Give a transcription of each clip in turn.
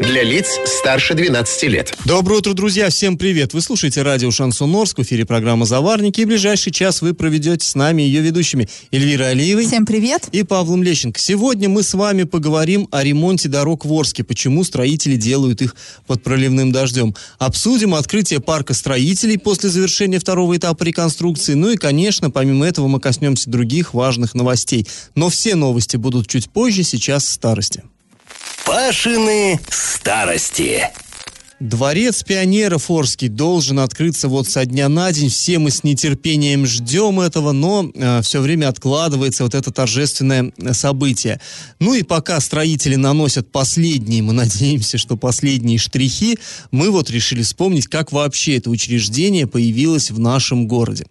Для лиц старше 12 лет. Доброе утро, друзья! Всем привет! Вы слушаете радио «Шансон Орск», в эфире программа «Заварники», и ближайший час вы проведете с нами ее ведущими Эльвирой Алиевой. Всем привет! И Павлом Лещенко. Сегодня мы с вами поговорим о ремонте дорог в Орске, почему строители делают их под проливным дождем. Обсудим открытие парка строителей после завершения второго этапа реконструкции. Ну и, конечно, помимо этого мы коснемся других важных новостей. Но все новости будут чуть позже, сейчас в старости. Пашины старости. Дворец пионеров Орский должен открыться вот со дня на день. Все мы с нетерпением ждем этого, но э, все время откладывается вот это торжественное э, событие. Ну и пока строители наносят последние, мы надеемся, что последние штрихи, мы вот решили вспомнить, как вообще это учреждение появилось в нашем городе.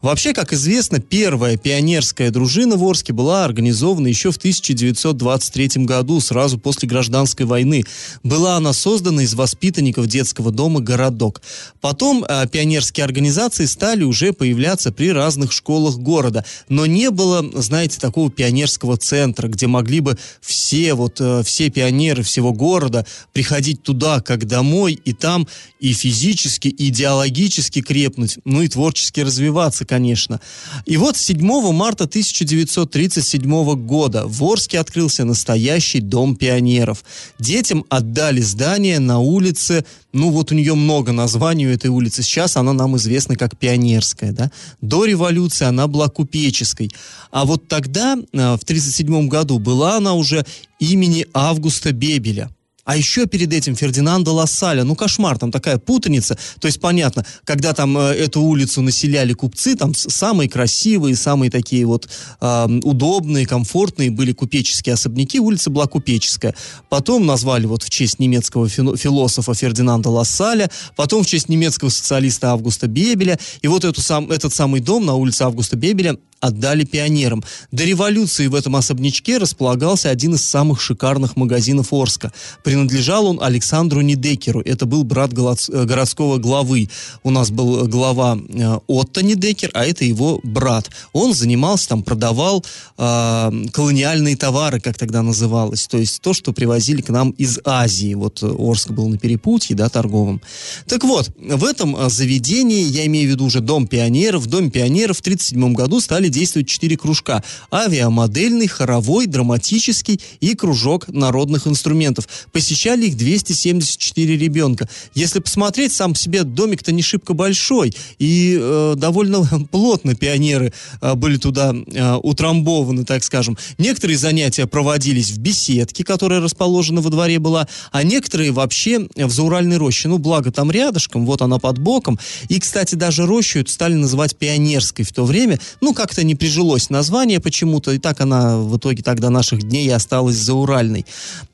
Вообще, как известно, первая пионерская дружина в Орске была организована еще в 1923 году, сразу после гражданской войны. Была она создана из воспитанников детского дома «Городок». Потом э, пионерские организации стали уже появляться при разных школах города. Но не было, знаете, такого пионерского центра, где могли бы все, вот, э, все пионеры всего города приходить туда, как домой, и там и физически, и идеологически крепнуть, ну и творчески развиваться, конечно. И вот 7 марта 1937 года в Орске открылся настоящий дом пионеров. Детям отдали здание на улице, ну вот у нее много названий у этой улицы. Сейчас она нам известна как Пионерская, да. До революции она была Купеческой. А вот тогда, э, в 1937 году, была она уже имени Августа Бебеля. А еще перед этим Фердинанда Лассаля. Ну, кошмар, там такая путаница. То есть, понятно, когда там э, эту улицу населяли купцы, там самые красивые, самые такие вот э, удобные, комфортные были купеческие особняки. Улица была купеческая. Потом назвали вот в честь немецкого философа Фердинанда Лассаля, потом в честь немецкого социалиста Августа Бебеля. И вот эту сам, этот самый дом на улице Августа Бебеля отдали пионерам. До революции в этом особнячке располагался один из самых шикарных магазинов Орска. Принадлежал он Александру Недекеру. Это был брат э, городского главы. У нас был глава э, Отто Недекер, а это его брат. Он занимался там, продавал э, колониальные товары, как тогда называлось. То есть то, что привозили к нам из Азии. Вот Орск был на перепутье, да, торговом. Так вот, в этом э, заведении, я имею в виду уже Дом пионеров, в Доме пионеров в 1937 году стали действуют четыре кружка. Авиамодельный, хоровой, драматический и кружок народных инструментов. Посещали их 274 ребенка. Если посмотреть, сам по себе домик-то не шибко большой. И э, довольно плотно пионеры э, были туда э, утрамбованы, так скажем. Некоторые занятия проводились в беседке, которая расположена во дворе была, а некоторые вообще в Зауральной роще. Ну, благо там рядышком, вот она под боком. И, кстати, даже рощу стали называть пионерской в то время. Ну, как-то как-то не прижилось название почему-то, и так она в итоге тогда наших дней и осталась зауральной.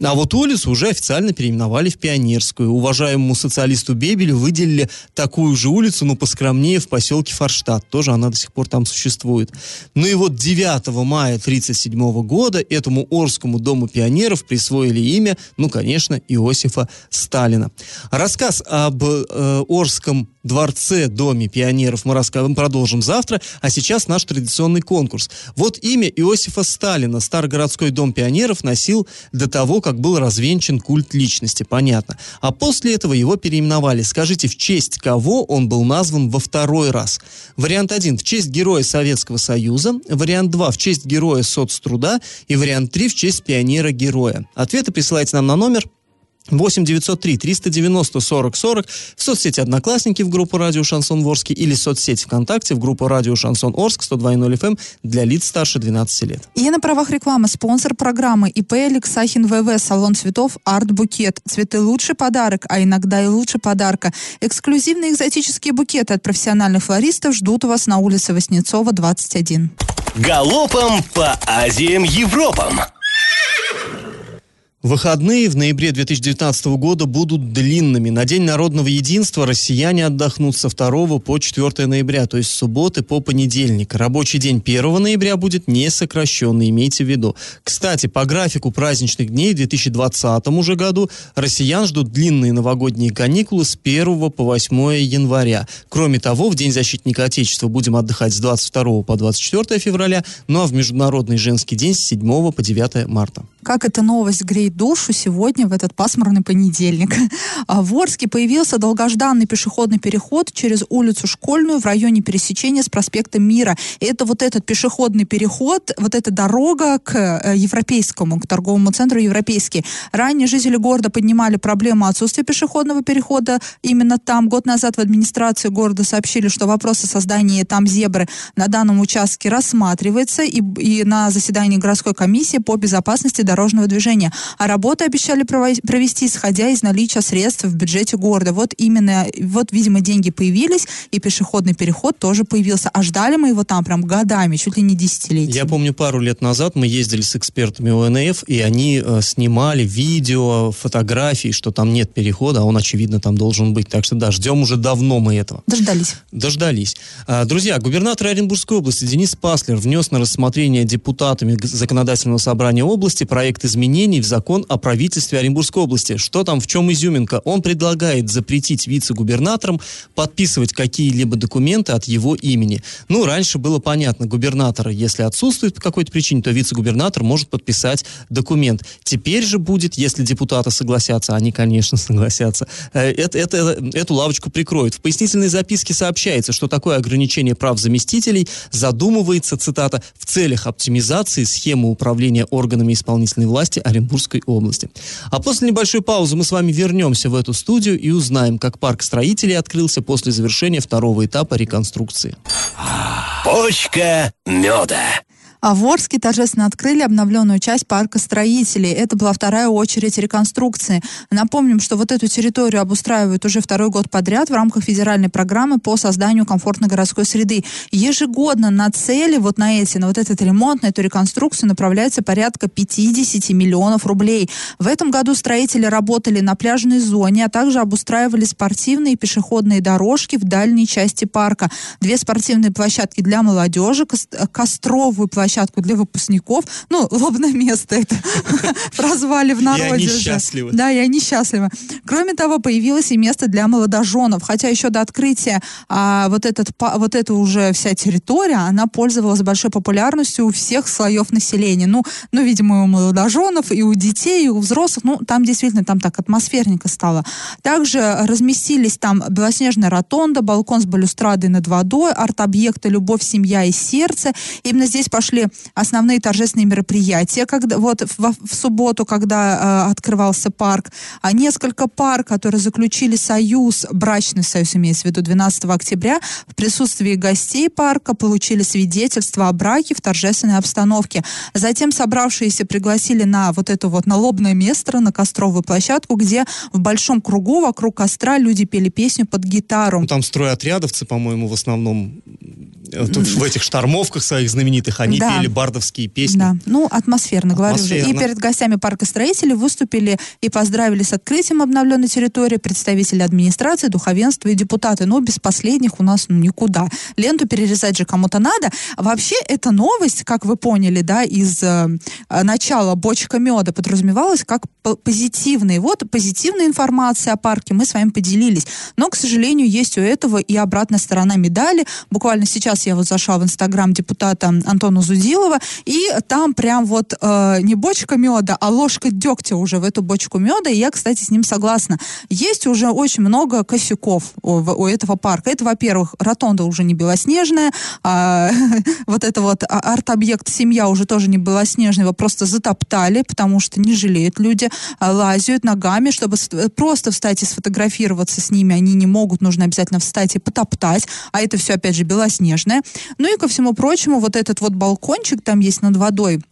А вот улицу уже официально переименовали в Пионерскую. Уважаемому социалисту Бебелю выделили такую же улицу, но поскромнее в поселке Форштадт. Тоже она до сих пор там существует. Ну и вот 9 мая 1937 года этому Орскому дому пионеров присвоили имя, ну, конечно, Иосифа Сталина. Рассказ об э, Орском дворце, доме пионеров мы продолжим завтра, а сейчас наш традиционный конкурс. Вот имя Иосифа Сталина Старогородской дом пионеров носил до того, как был развенчан культ личности, понятно. А после этого его переименовали. Скажите, в честь кого он был назван во второй раз? Вариант 1 в честь героя Советского Союза, вариант 2 в честь героя соцтруда и вариант 3 в честь пионера-героя. Ответы присылайте нам на номер 8 903 390 40 40 в соцсети Одноклассники в группу Радио Шансон Ворске или в соцсети ВКонтакте в группу Радио Шансон Орск 102.0 FM эм для лиц старше 12 лет. И на правах рекламы спонсор программы ИП Алексахин ВВ, салон цветов Арт Букет. Цветы лучший подарок, а иногда и лучше подарка. Эксклюзивные экзотические букеты от профессиональных флористов ждут вас на улице Воснецова, 21. Галопом по Азиям Европам! Выходные в ноябре 2019 года будут длинными. На День народного единства россияне отдохнут со 2 по 4 ноября, то есть с субботы по понедельник. Рабочий день 1 ноября будет не сокращенный, имейте в виду. Кстати, по графику праздничных дней в 2020 уже году россиян ждут длинные новогодние каникулы с 1 по 8 января. Кроме того, в День защитника Отечества будем отдыхать с 22 по 24 февраля, ну а в Международный женский день с 7 по 9 марта. Как эта новость греет душу сегодня, в этот пасмурный понедельник. А в Орске появился долгожданный пешеходный переход через улицу Школьную в районе пересечения с проспектом Мира. И это вот этот пешеходный переход, вот эта дорога к э, европейскому, к торговому центру Европейский. Ранее жители города поднимали проблему отсутствия пешеходного перехода именно там. Год назад в администрации города сообщили, что вопрос о создании там зебры на данном участке рассматривается и, и на заседании городской комиссии по безопасности дорожного движения. А работы обещали провести, исходя из наличия средств в бюджете города. Вот именно, вот, видимо, деньги появились, и пешеходный переход тоже появился. А ждали мы его там прям годами, чуть ли не десятилетиями. Я помню, пару лет назад мы ездили с экспертами ОНФ, и они э, снимали видео, фотографии, что там нет перехода, а он, очевидно, там должен быть. Так что да, ждем уже давно мы этого. Дождались. Дождались. А, друзья, губернатор Оренбургской области Денис Паслер внес на рассмотрение депутатами законодательного собрания области проект изменений в закон о правительстве Оренбургской области. Что там, в чем изюминка? Он предлагает запретить вице-губернаторам подписывать какие-либо документы от его имени. Ну, раньше было понятно, губернатор, если отсутствует по какой-то причине, то вице-губернатор может подписать документ. Теперь же будет, если депутаты согласятся, они, конечно, согласятся, э, это, это, эту лавочку прикроют. В пояснительной записке сообщается, что такое ограничение прав заместителей задумывается, цитата, в целях оптимизации схемы управления органами исполнительной власти Оренбургской области. А после небольшой паузы мы с вами вернемся в эту студию и узнаем, как парк строителей открылся после завершения второго этапа реконструкции. Почка меда. А в Орске торжественно открыли обновленную часть парка строителей. Это была вторая очередь реконструкции. Напомним, что вот эту территорию обустраивают уже второй год подряд в рамках федеральной программы по созданию комфортной городской среды. Ежегодно на цели, вот на эти, на вот этот ремонт, на эту реконструкцию направляется порядка 50 миллионов рублей. В этом году строители работали на пляжной зоне, а также обустраивали спортивные и пешеходные дорожки в дальней части парка. Две спортивные площадки для молодежи, костровую площадку площадку для выпускников. Ну, лобное место это прозвали в народе. И они счастливы. Да, и они счастливы. Кроме того, появилось и место для молодоженов. Хотя еще до открытия а, вот, этот, вот эта уже вся территория, она пользовалась большой популярностью у всех слоев населения. Ну, ну, видимо, и у молодоженов, и у детей, и у взрослых. Ну, там действительно, там так атмосферненько стало. Также разместились там белоснежная ротонда, балкон с балюстрадой над водой, арт-объекты «Любовь, семья и сердце». Именно здесь пошли прошли основные торжественные мероприятия, когда, вот в, в субботу, когда э, открывался парк, а несколько пар, которые заключили союз, брачный союз имеется в виду, 12 октября, в присутствии гостей парка получили свидетельство о браке в торжественной обстановке. Затем собравшиеся пригласили на вот это вот налобное место, на костровую площадку, где в большом кругу вокруг костра люди пели песню под гитару. Ну, там стройотрядовцы, по-моему, в основном Э, в этих штормовках своих знаменитых они да. пели бардовские песни. Да, ну, атмосферно, говорю атмосферно. же. И перед гостями парка строители выступили и поздравили с открытием обновленной территории представители администрации, духовенства и депутаты. Но без последних у нас ну, никуда. Ленту перерезать же кому-то надо. Вообще, эта новость, как вы поняли, да, из э, начала бочка меда подразумевалась как позитивная. Вот позитивная информация о парке мы с вами поделились. Но, к сожалению, есть у этого и обратная сторона медали. Буквально сейчас сейчас я вот зашла в инстаграм депутата Антона Зудилова, и там прям вот э, не бочка меда, а ложка дегтя уже в эту бочку меда, и я, кстати, с ним согласна. Есть уже очень много косяков у, у этого парка. Это, во-первых, ротонда уже не белоснежная, а, вот это вот а, арт-объект «Семья» уже тоже не белоснежный, его просто затоптали, потому что не жалеют люди, а, лазят ногами, чтобы просто встать и сфотографироваться с ними, они не могут, нужно обязательно встать и потоптать, а это все, опять же, белоснежное. Ну и ко всему прочему, вот этот вот балкончик там есть над водой,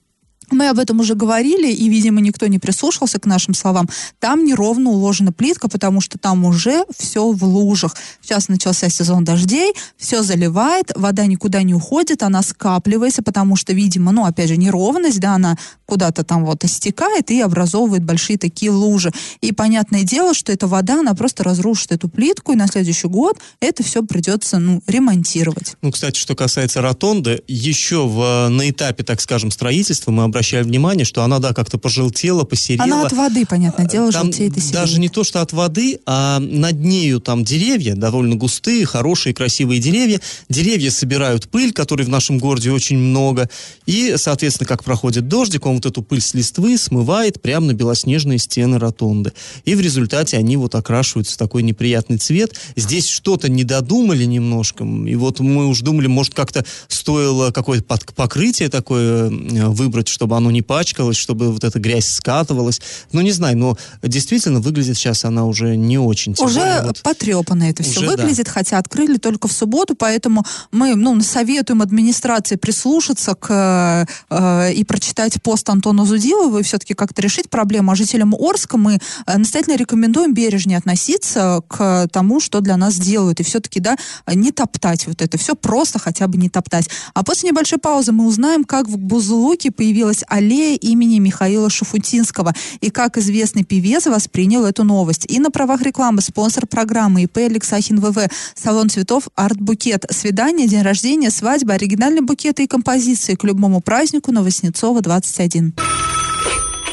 мы об этом уже говорили, и, видимо, никто не прислушался к нашим словам. Там неровно уложена плитка, потому что там уже все в лужах. Сейчас начался сезон дождей, все заливает, вода никуда не уходит, она скапливается, потому что, видимо, ну, опять же, неровность, да, она куда-то там вот истекает и образовывает большие такие лужи. И понятное дело, что эта вода, она просто разрушит эту плитку, и на следующий год это все придется, ну, ремонтировать. Ну, кстати, что касается ротонды, еще в, на этапе, так скажем, строительства мы обращали внимание, что она, да, как-то пожелтела, посерела. Она от воды, понятное дело, там желтеет и сереет. Даже не то, что от воды, а над нею там деревья, довольно густые, хорошие, красивые деревья. Деревья собирают пыль, которой в нашем городе очень много. И, соответственно, как проходит дождик, он вот эту пыль с листвы смывает прямо на белоснежные стены ротонды. И в результате они вот окрашиваются в такой неприятный цвет. Здесь что-то не додумали немножко. И вот мы уж думали, может, как-то стоило какое-то покрытие такое э, выбрать, чтобы оно не пачкалась, чтобы вот эта грязь скатывалась. Ну, не знаю, но действительно выглядит сейчас она уже не очень. Уже вот. потрепано это все уже, выглядит, да. хотя открыли только в субботу, поэтому мы ну, советуем администрации прислушаться к, э, и прочитать пост Антона Зудилова и все-таки как-то решить проблему. А жителям Орска мы э, настоятельно рекомендуем бережнее относиться к тому, что для нас делают. И все-таки, да, не топтать вот это все, просто хотя бы не топтать. А после небольшой паузы мы узнаем, как в Бузулуке появилась аллея аллея имени Михаила Шафутинского. И как известный певец воспринял эту новость. И на правах рекламы спонсор программы ИП Алексахин ВВ. Салон цветов Арт Букет. Свидание, день рождения, свадьба, оригинальные букеты и композиции к любому празднику на Воснецова 21.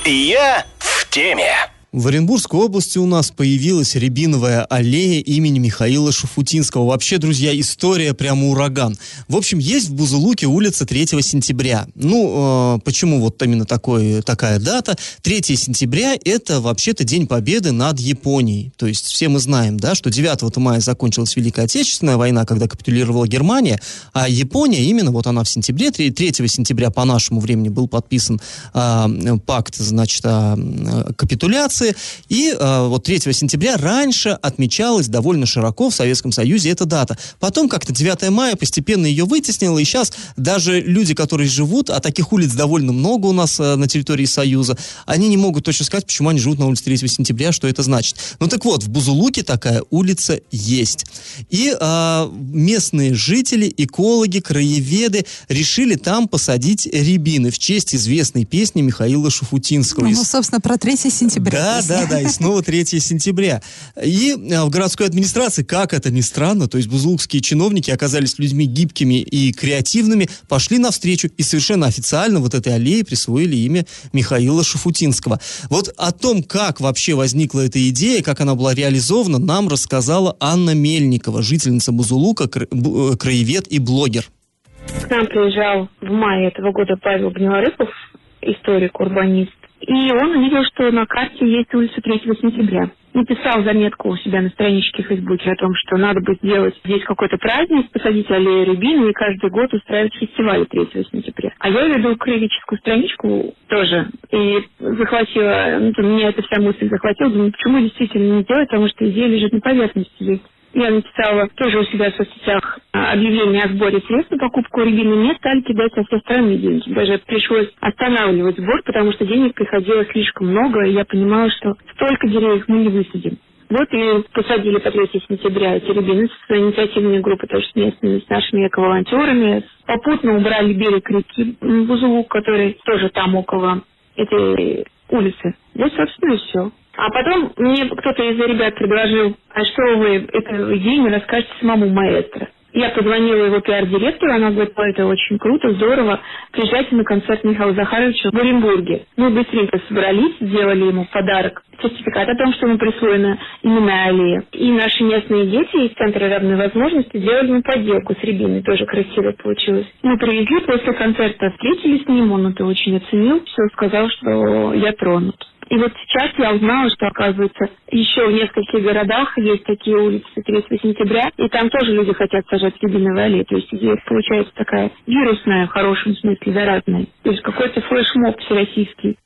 Я в теме. В Оренбургской области у нас появилась рябиновая аллея имени Михаила Шафутинского. Вообще, друзья, история прямо ураган. В общем, есть в Бузулуке улица 3 сентября. Ну, э, почему вот именно такой, такая дата? 3 сентября – это вообще-то День Победы над Японией. То есть все мы знаем, да, что 9 мая закончилась Великая Отечественная война, когда капитулировала Германия, а Япония именно вот она в сентябре, 3, 3 сентября по нашему времени был подписан э, пакт, значит, о капитуляции, Конституции. И э, вот 3 сентября раньше отмечалась довольно широко в Советском Союзе эта дата. Потом как-то 9 мая постепенно ее вытеснило, и сейчас даже люди, которые живут, а таких улиц довольно много у нас э, на территории Союза, они не могут точно сказать, почему они живут на улице 3 сентября, что это значит. Ну так вот, в Бузулуке такая улица есть. И э, местные жители, экологи, краеведы решили там посадить рябины в честь известной песни Михаила Шуфутинского. Ну, собственно, про 3 сентября. Да, да, да, и снова 3 сентября. И а, в городской администрации, как это ни странно, то есть бузулукские чиновники оказались людьми гибкими и креативными, пошли навстречу и совершенно официально вот этой аллее присвоили имя Михаила Шафутинского. Вот о том, как вообще возникла эта идея, как она была реализована, нам рассказала Анна Мельникова, жительница Бузулука, э, краевед и блогер. К нам приезжал в мае этого года Павел Гнилорыпов, историк, урбанист, и он увидел, что на карте есть улица 3 сентября. Написал заметку у себя на страничке в Фейсбуке о том, что надо бы сделать здесь какой-то праздник, посадить аллею рябины и каждый год устраивать фестиваль 3 сентября. А я веду краеведческую страничку тоже и захватила, ну, меня эта вся мысль захватила, думаю, почему действительно не делать, потому что идея лежит на поверхности здесь. Я написала тоже у себя в соцсетях а, объявление о сборе средств на покупку рябины. Мне стали кидать со всех сторон деньги. Даже пришлось останавливать сбор, потому что денег приходило слишком много, и я понимала, что столько деревьев мы не высадим. Вот и посадили по 3 сентября эти рябины с инициативной группой, тоже с местными, с нашими эко-волонтерами. Попутно убрали берег реки Бузулук, который тоже там около этой улицы. Вот, собственно, и все. А потом мне кто-то из ребят предложил, а что вы эту идею расскажете самому маэстро? Я позвонила его пиар-директору, она говорит, это очень круто, здорово, приезжайте на концерт Михаила Захаровича в Оренбурге. Мы быстренько собрались, сделали ему подарок, сертификат о том, что ему присвоена именная аллея. И наши местные дети из Центра равной возможности сделали ему подделку с рябиной, тоже красиво получилось. Мы привезли, после концерта встретились с ним, он это очень оценил, все сказал, что я тронут. И вот сейчас я узнала, что, оказывается, еще в нескольких городах есть такие улицы 3 сентября, и там тоже люди хотят сажать рябиновые аллеи. То есть здесь получается такая вирусная, в хорошем смысле, заразная. То есть какой-то флешмоб всероссийский.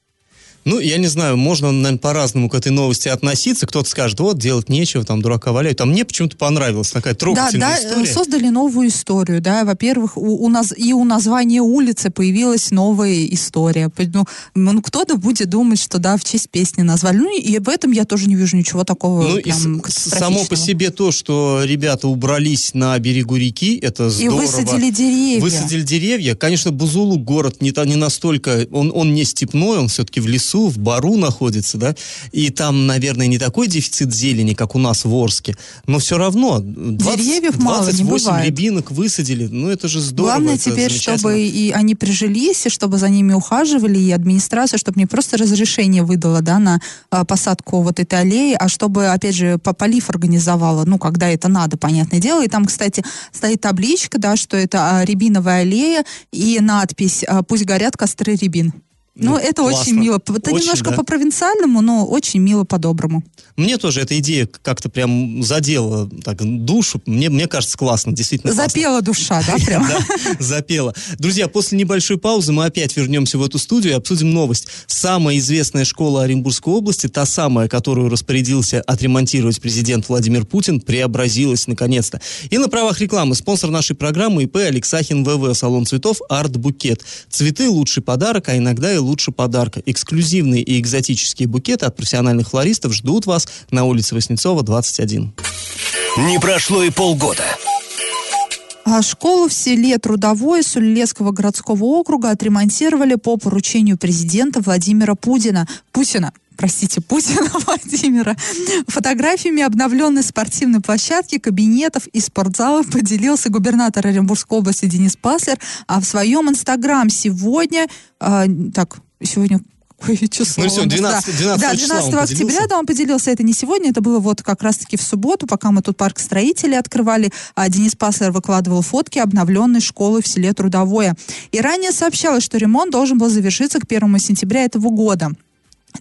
Ну, я не знаю, можно, наверное, по-разному к этой новости относиться. Кто-то скажет, вот, делать нечего, там, дурака валяют. А мне почему-то понравилась такая трогательная да, история. Да, создали новую историю, да. Во-первых, у, у нас и у названия улицы появилась новая история. Ну, ну, кто-то будет думать, что, да, в честь песни назвали. Ну, и в этом я тоже не вижу ничего такого Ну, прям и само по себе то, что ребята убрались на берегу реки, это здорово. И высадили деревья. Высадили деревья. Конечно, Бузулу город не, не настолько, он, он не степной, он все-таки в лесу, в Бару находится, да, и там, наверное, не такой дефицит зелени, как у нас в Орске, но все равно 20, Деревьев мало, не бывает. рябинок высадили, ну это же здорово. Главное теперь, чтобы и они прижились, и чтобы за ними ухаживали, и администрация, чтобы не просто разрешение выдала, да, на а, посадку вот этой аллеи, а чтобы, опять же, по полив организовала, ну, когда это надо, понятное дело. И там, кстати, стоит табличка, да, что это а, рябиновая аллея, и надпись а, «Пусть горят костры рябин». Ну, ну это классно. очень мило. Это очень, немножко да. по-провинциальному, но очень мило по-доброму. Мне тоже эта идея как-то прям задела так, душу. Мне, мне кажется, классно, действительно Запела классно. душа, да, прям? Запела. Друзья, после небольшой паузы мы опять вернемся в эту студию и обсудим новость. Самая известная школа Оренбургской области, та самая, которую распорядился отремонтировать президент Владимир Путин, преобразилась наконец-то. И на правах рекламы спонсор нашей программы ИП Алексахин ВВ, салон цветов Арт Букет. Цветы – лучший подарок, а иногда и лучше подарка. Эксклюзивные и экзотические букеты от профессиональных флористов ждут вас на улице Васнецова, 21. Не прошло и полгода. А школу в селе Трудовое Сулилецкого городского округа отремонтировали по поручению президента Владимира Путина. Путина простите, Путина Владимира. Фотографиями обновленной спортивной площадки, кабинетов и спортзала поделился губернатор Оренбургской области Денис Паслер, а в своем инстаграм сегодня, э, так, сегодня какое число? Ну все, 12, 12, да, 12 октября, да, он поделился. Это не сегодня, это было вот как раз-таки в субботу, пока мы тут парк строителей открывали. А Денис Паслер выкладывал фотки обновленной школы в селе Трудовое. И ранее сообщалось, что ремонт должен был завершиться к 1 сентября этого года.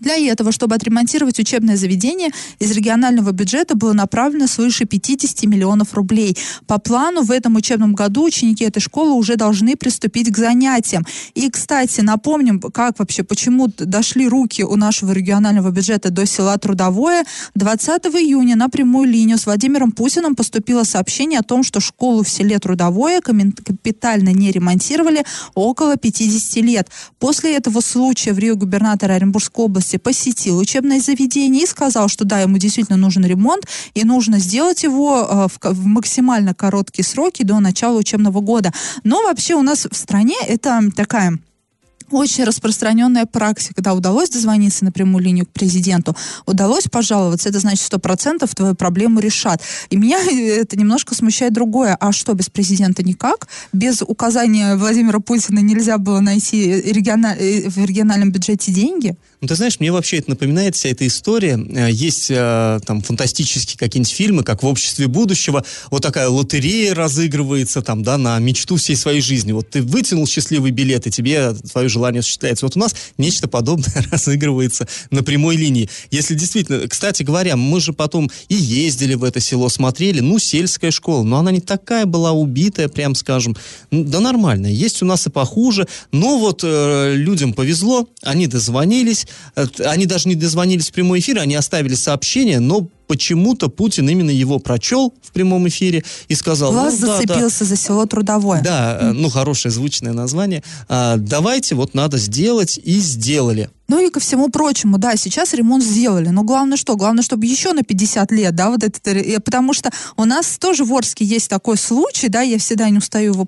Для этого, чтобы отремонтировать учебное заведение, из регионального бюджета было направлено свыше 50 миллионов рублей. По плану в этом учебном году ученики этой школы уже должны приступить к занятиям. И, кстати, напомним, как вообще, почему дошли руки у нашего регионального бюджета до села Трудовое. 20 июня на прямую линию с Владимиром Путиным поступило сообщение о том, что школу в селе Трудовое капитально не ремонтировали около 50 лет. После этого случая в Рио губернатора Оренбургской области области посетил учебное заведение и сказал, что да, ему действительно нужен ремонт, и нужно сделать его э, в, максимально короткие сроки до начала учебного года. Но вообще у нас в стране это такая очень распространенная практика, когда удалось дозвониться на прямую линию к президенту, удалось пожаловаться, это значит, сто процентов твою проблему решат. И меня это немножко смущает другое. А что, без президента никак? Без указания Владимира Путина нельзя было найти региональ... Э, в региональном бюджете деньги? Ну, ты знаешь, мне вообще это напоминает вся эта история. Э, есть э, там фантастические какие-нибудь фильмы, как в «Обществе будущего». Вот такая лотерея разыгрывается там, да, на мечту всей своей жизни. Вот ты вытянул счастливый билет, и тебе твое желание осуществляется. Вот у нас нечто подобное разыгрывается на прямой линии. Если действительно, кстати говоря, мы же потом и ездили в это село, смотрели, ну, сельская школа, но она не такая была убитая, прям скажем. Да нормально, есть у нас и похуже, но вот э, людям повезло, они дозвонились, они даже не дозвонились в прямой эфир, они оставили сообщение, но почему-то Путин именно его прочел в прямом эфире и сказал... Глаз ну, зацепился да, за село Трудовое. Да, mm. ну, хорошее звучное название. А, давайте, вот надо сделать, и сделали. Ну и ко всему прочему, да, сейчас ремонт сделали, но главное что? Главное, чтобы еще на 50 лет, да, вот это, потому что у нас тоже в Орске есть такой случай, да, я всегда не устаю его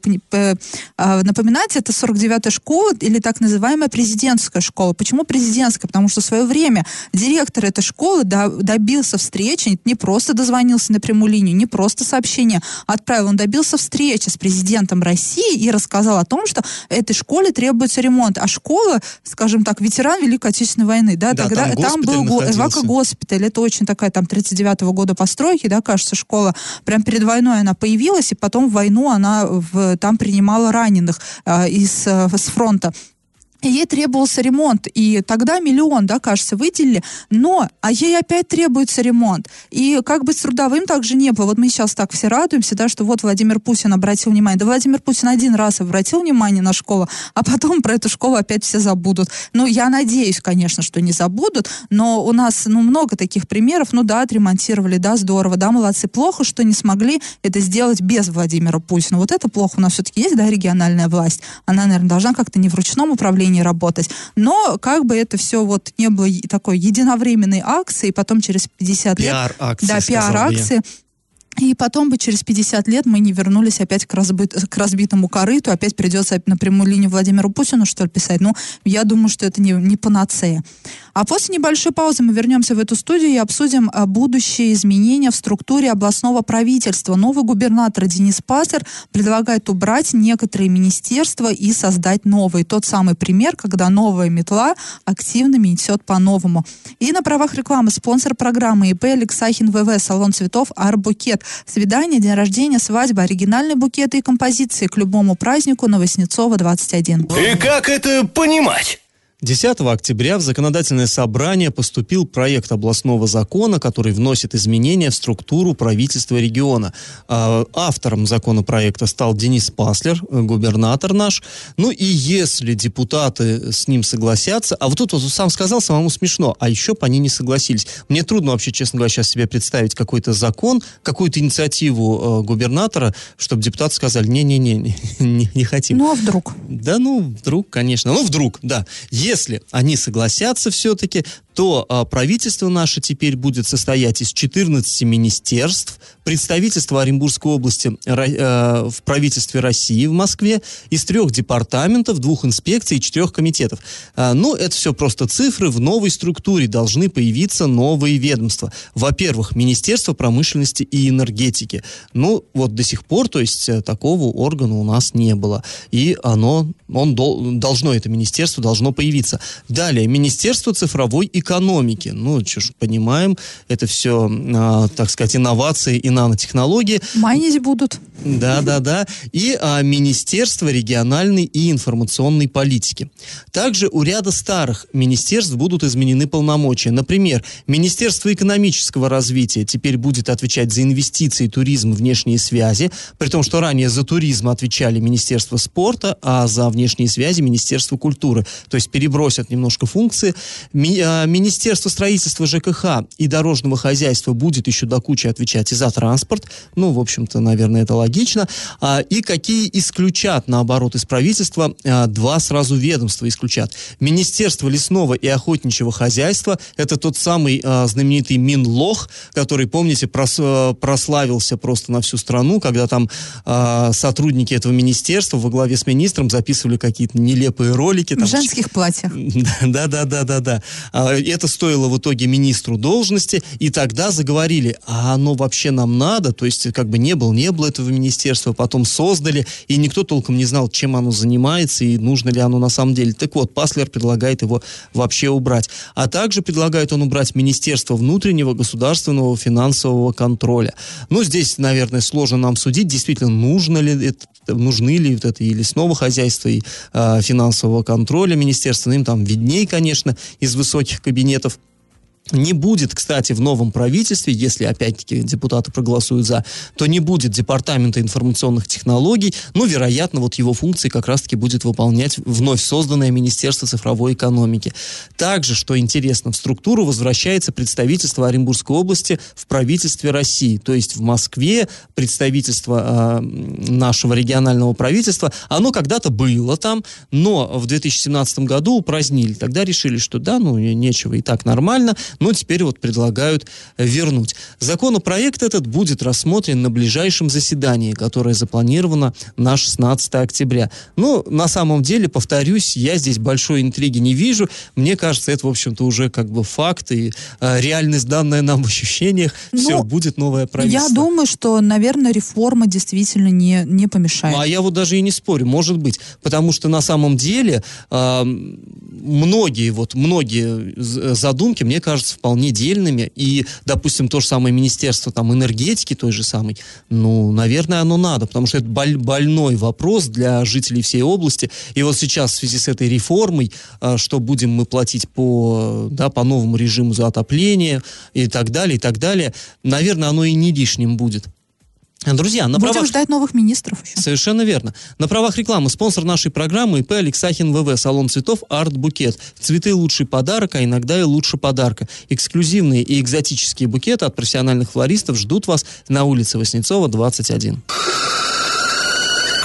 а, напоминать, это 49-я школа или так называемая президентская школа. Почему президентская? Потому что в свое время директор этой школы добился встречи, не просто дозвонился на прямую линию, не просто сообщение. Отправил, он добился встречи с президентом России и рассказал о том, что этой школе требуется ремонт, а школа, скажем так, ветеран Великой Отечественной войны, да, да тогда там, там был эвако-госпиталь, это очень такая там 39-го года постройки, да, кажется, школа. Прям перед войной она появилась, и потом в войну она в, там принимала раненых э, из, э, с фронта. Ей требовался ремонт, и тогда миллион, да, кажется, выделили, но, а ей опять требуется ремонт. И как бы с трудовым также не было. Вот мы сейчас так все радуемся, да, что вот Владимир Путин обратил внимание. Да Владимир Путин один раз обратил внимание на школу, а потом про эту школу опять все забудут. Ну, я надеюсь, конечно, что не забудут, но у нас, ну, много таких примеров. Ну, да, отремонтировали, да, здорово, да, молодцы. Плохо, что не смогли это сделать без Владимира Путина. Вот это плохо. У нас все-таки есть, да, региональная власть. Она, наверное, должна как-то не в ручном управлении направлении работать. Но как бы это все вот не было такой единовременной акции, потом через 50 лет... Пиар-акции, Да, пиар-акции. И потом бы через 50 лет мы не вернулись опять к, разбит, к разбитому корыту, опять придется на прямую линию Владимиру Путину, что ли, писать. Ну, я думаю, что это не, не панацея. А после небольшой паузы мы вернемся в эту студию и обсудим а, будущие изменения в структуре областного правительства. Новый губернатор Денис Паслер предлагает убрать некоторые министерства и создать новые. Тот самый пример, когда новая метла активно метет по-новому. И на правах рекламы спонсор программы ИП Алексахин ВВ, салон цветов Арбукет. Свидание, день рождения, свадьба, оригинальные букеты и композиции к любому празднику на Воснецова 21. И как это понимать? 10 октября в законодательное собрание поступил проект областного закона, который вносит изменения в структуру правительства региона. А, автором законопроекта стал Денис Паслер, губернатор наш. Ну и если депутаты с ним согласятся, а вот тут вот сам сказал, самому смешно, а еще по они не согласились. Мне трудно вообще, честно говоря, сейчас себе представить какой-то закон, какую-то инициативу э, губернатора, чтобы депутаты сказали, не-не-не, не, не хотим. Ну а вдруг? Да ну, вдруг, конечно. Ну вдруг, да. Если они согласятся все-таки, то а, правительство наше теперь будет состоять из 14 министерств, представительства Оренбургской области э, в правительстве России в Москве, из трех департаментов, двух инспекций и четырех комитетов. А, ну, это все просто цифры. В новой структуре должны появиться новые ведомства. Во-первых, Министерство промышленности и энергетики. Ну, вот до сих пор, то есть, э, такого органа у нас не было. И оно, он дол, должно, это министерство должно появиться. Далее, Министерство цифровой экономики. Ну, что ж, понимаем, это все, а, так сказать, инновации и нанотехнологии. Майнить будут. Да, да, да. И а, Министерство региональной и информационной политики. Также у ряда старых министерств будут изменены полномочия. Например, Министерство экономического развития теперь будет отвечать за инвестиции, туризм, внешние связи, при том, что ранее за туризм отвечали Министерство спорта, а за внешние связи Министерство культуры. То есть перебросят немножко функции. Ми, а, Министерство строительства ЖКХ и дорожного хозяйства будет еще до кучи отвечать и за транспорт. Ну, в общем-то, наверное, это логично. А, и какие исключат, наоборот, из правительства а, два сразу ведомства исключат. Министерство лесного и охотничьего хозяйства, это тот самый а, знаменитый Минлох, который, помните, прос, прославился просто на всю страну, когда там сотрудники этого министерства во главе с министром записывали какие-то нелепые ролики. Там, в женских платьях. Да, да, да, да, да. А, это стоило в итоге министру должности, и тогда заговорили, а оно вообще нам надо, то есть как бы не было, не было этого министерства, потом создали, и никто толком не знал, чем оно занимается и нужно ли оно на самом деле. Так вот, Паслер предлагает его вообще убрать. А также предлагает он убрать Министерство внутреннего государственного финансового контроля. Ну, здесь, наверное, сложно нам судить, действительно, нужно ли это, нужны ли вот это и лесного хозяйства, и э, финансового контроля министерства, им там видней, конечно, из высоких кабинетов. Не будет, кстати, в новом правительстве, если опять-таки депутаты проголосуют за, то не будет департамента информационных технологий, но, вероятно, вот его функции как раз-таки будет выполнять вновь созданное Министерство цифровой экономики. Также, что интересно, в структуру возвращается представительство Оренбургской области в правительстве России, то есть в Москве представительство э, нашего регионального правительства, оно когда-то было там, но в 2017 году упразднили. Тогда решили, что да, ну, нечего, и так нормально, но теперь вот предлагают вернуть. Законопроект этот будет рассмотрен на ближайшем заседании, которое запланировано на 16 октября. Но на самом деле, повторюсь, я здесь большой интриги не вижу. Мне кажется, это, в общем-то, уже как бы факт и э, реальность, данная нам в ощущениях. Ну, Все, будет новое правительство. Я думаю, что, наверное, реформа действительно не, не помешает. Ну, а я вот даже и не спорю, может быть. Потому что на самом деле э, многие, вот многие задумки, мне кажется, кажется вполне дельными. И, допустим, то же самое Министерство там, энергетики той же самой, ну, наверное, оно надо, потому что это боль, больной вопрос для жителей всей области. И вот сейчас в связи с этой реформой, а, что будем мы платить по, да, по новому режиму за отопление и так далее, и так далее, наверное, оно и не лишним будет. Друзья, на Будем правах... ждать новых министров еще. Совершенно верно. На правах рекламы спонсор нашей программы ИП Алексахин ВВ. Салон цветов Арт Букет. Цветы лучший подарок, а иногда и лучше подарка. Эксклюзивные и экзотические букеты от профессиональных флористов ждут вас на улице Воснецова, 21.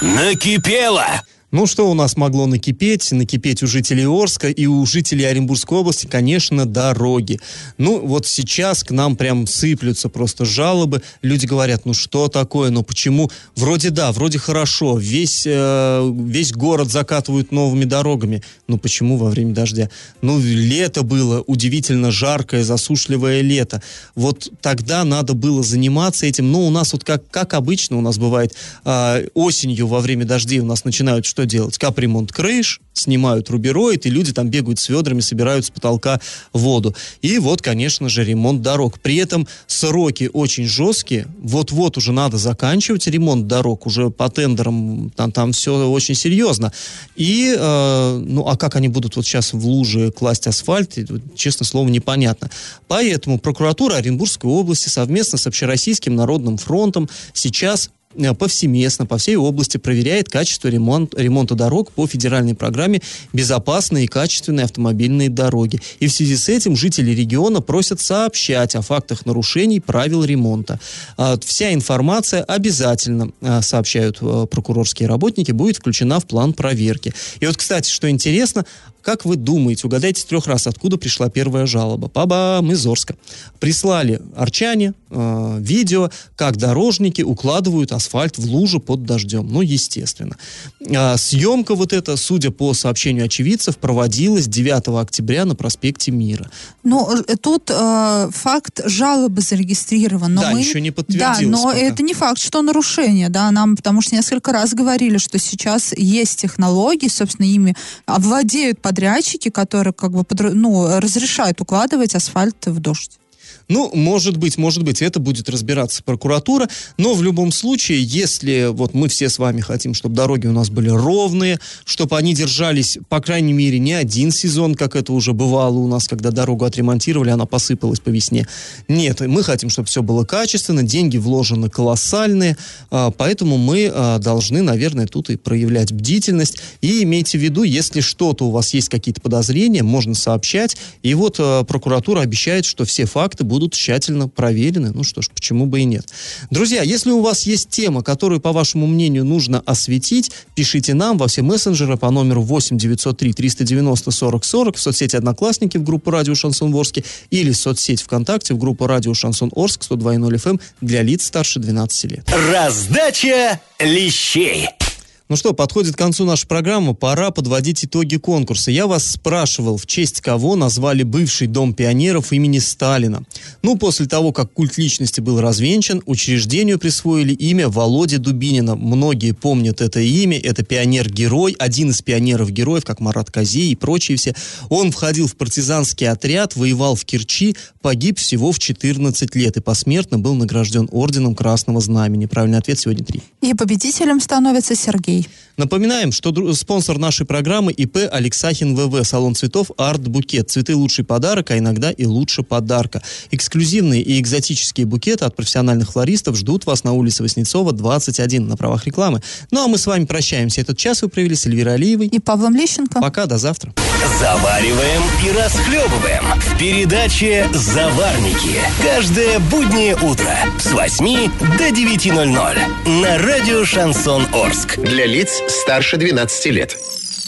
Накипело! Ну, что у нас могло накипеть? Накипеть у жителей Орска и у жителей Оренбургской области, конечно, дороги. Ну, вот сейчас к нам прям сыплются просто жалобы. Люди говорят, ну что такое, ну почему? Вроде да, вроде хорошо, весь, э, весь город закатывают новыми дорогами. Ну почему во время дождя? Ну, лето было, удивительно жаркое, засушливое лето. Вот тогда надо было заниматься этим. Ну, у нас вот как, как обычно у нас бывает, э, осенью во время дождей у нас начинают что делать? Капремонт крыш, снимают рубероид, и люди там бегают с ведрами, собирают с потолка воду. И вот, конечно же, ремонт дорог. При этом сроки очень жесткие. Вот-вот уже надо заканчивать ремонт дорог, уже по тендерам там, там все очень серьезно. И, э, ну, а как они будут вот сейчас в луже класть асфальт, честно слово, непонятно. Поэтому прокуратура Оренбургской области совместно с Общероссийским народным фронтом сейчас повсеместно по всей области проверяет качество ремонт, ремонта дорог по федеральной программе «Безопасные и качественные автомобильные дороги». И в связи с этим жители региона просят сообщать о фактах нарушений правил ремонта. А, вся информация обязательно, а, сообщают э, прокурорские работники, будет включена в план проверки. И вот, кстати, что интересно, как вы думаете, угадайте с трех раз, откуда пришла первая жалоба? Пабам из Орска. Прислали арчане э, видео, как дорожники укладывают асфальт в лужу под дождем. Ну, естественно. А, съемка вот эта, судя по сообщению очевидцев, проводилась 9 октября на проспекте Мира. Ну, э, тут э, факт жалобы зарегистрирован. Но да, мы... еще не подтвердилось Да, но пока. это не факт, что нарушение, да, нам, потому что несколько раз говорили, что сейчас есть технологии, собственно, ими овладеют подрядчики, которые как бы подр- ну, разрешают укладывать асфальт в дождь. Ну, может быть, может быть, это будет разбираться прокуратура, но в любом случае, если вот мы все с вами хотим, чтобы дороги у нас были ровные, чтобы они держались, по крайней мере, не один сезон, как это уже бывало у нас, когда дорогу отремонтировали, она посыпалась по весне. Нет, мы хотим, чтобы все было качественно, деньги вложены колоссальные, а, поэтому мы а, должны, наверное, тут и проявлять бдительность. И имейте в виду, если что-то у вас есть какие-то подозрения, можно сообщать. И вот а, прокуратура обещает, что все факты будут тщательно проверены. Ну что ж, почему бы и нет. Друзья, если у вас есть тема, которую, по вашему мнению, нужно осветить, пишите нам во все мессенджеры по номеру 8 903 390 40 40 в соцсети Одноклассники в группу Радио Шансон Орске или в соцсеть ВКонтакте в группу Радио Шансон Орск 102.0 FM для лиц старше 12 лет. Раздача лещей. Ну что, подходит к концу наша программа, пора подводить итоги конкурса. Я вас спрашивал, в честь кого назвали бывший Дом пионеров имени Сталина. Ну, после того, как культ личности был развенчан, учреждению присвоили имя Володя Дубинина. Многие помнят это имя, это пионер-герой, один из пионеров-героев, как Марат Казей и прочие все. Он входил в партизанский отряд, воевал в Керчи, погиб всего в 14 лет и посмертно был награжден орденом Красного Знамени. Правильный ответ сегодня три. И победителем становится Сергей. Напоминаем, что дру- спонсор нашей программы ИП Алексахин ВВ, салон цветов Арт Букет. Цветы лучший подарок, а иногда и лучше подарка. Эксклюзивные и экзотические букеты от профессиональных флористов ждут вас на улице Воснецова, 21 на правах рекламы. Ну а мы с вами прощаемся. Этот час вы провели с Эльвирой Алиевой. И Павлом Лещенко. Пока, до завтра. Завариваем и расхлебываем в передаче «Заварники». Каждое буднее утро с 8 до 9.00 на радио «Шансон Орск». Для лиц старше 12 лет.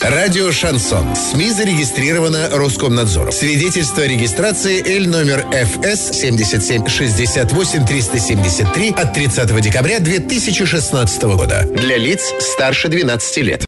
Радио «Шансон». СМИ зарегистрировано Роскомнадзором. Свидетельство о регистрации Л номер ФС 7768 373 от 30 декабря 2016 года. Для лиц старше 12 лет.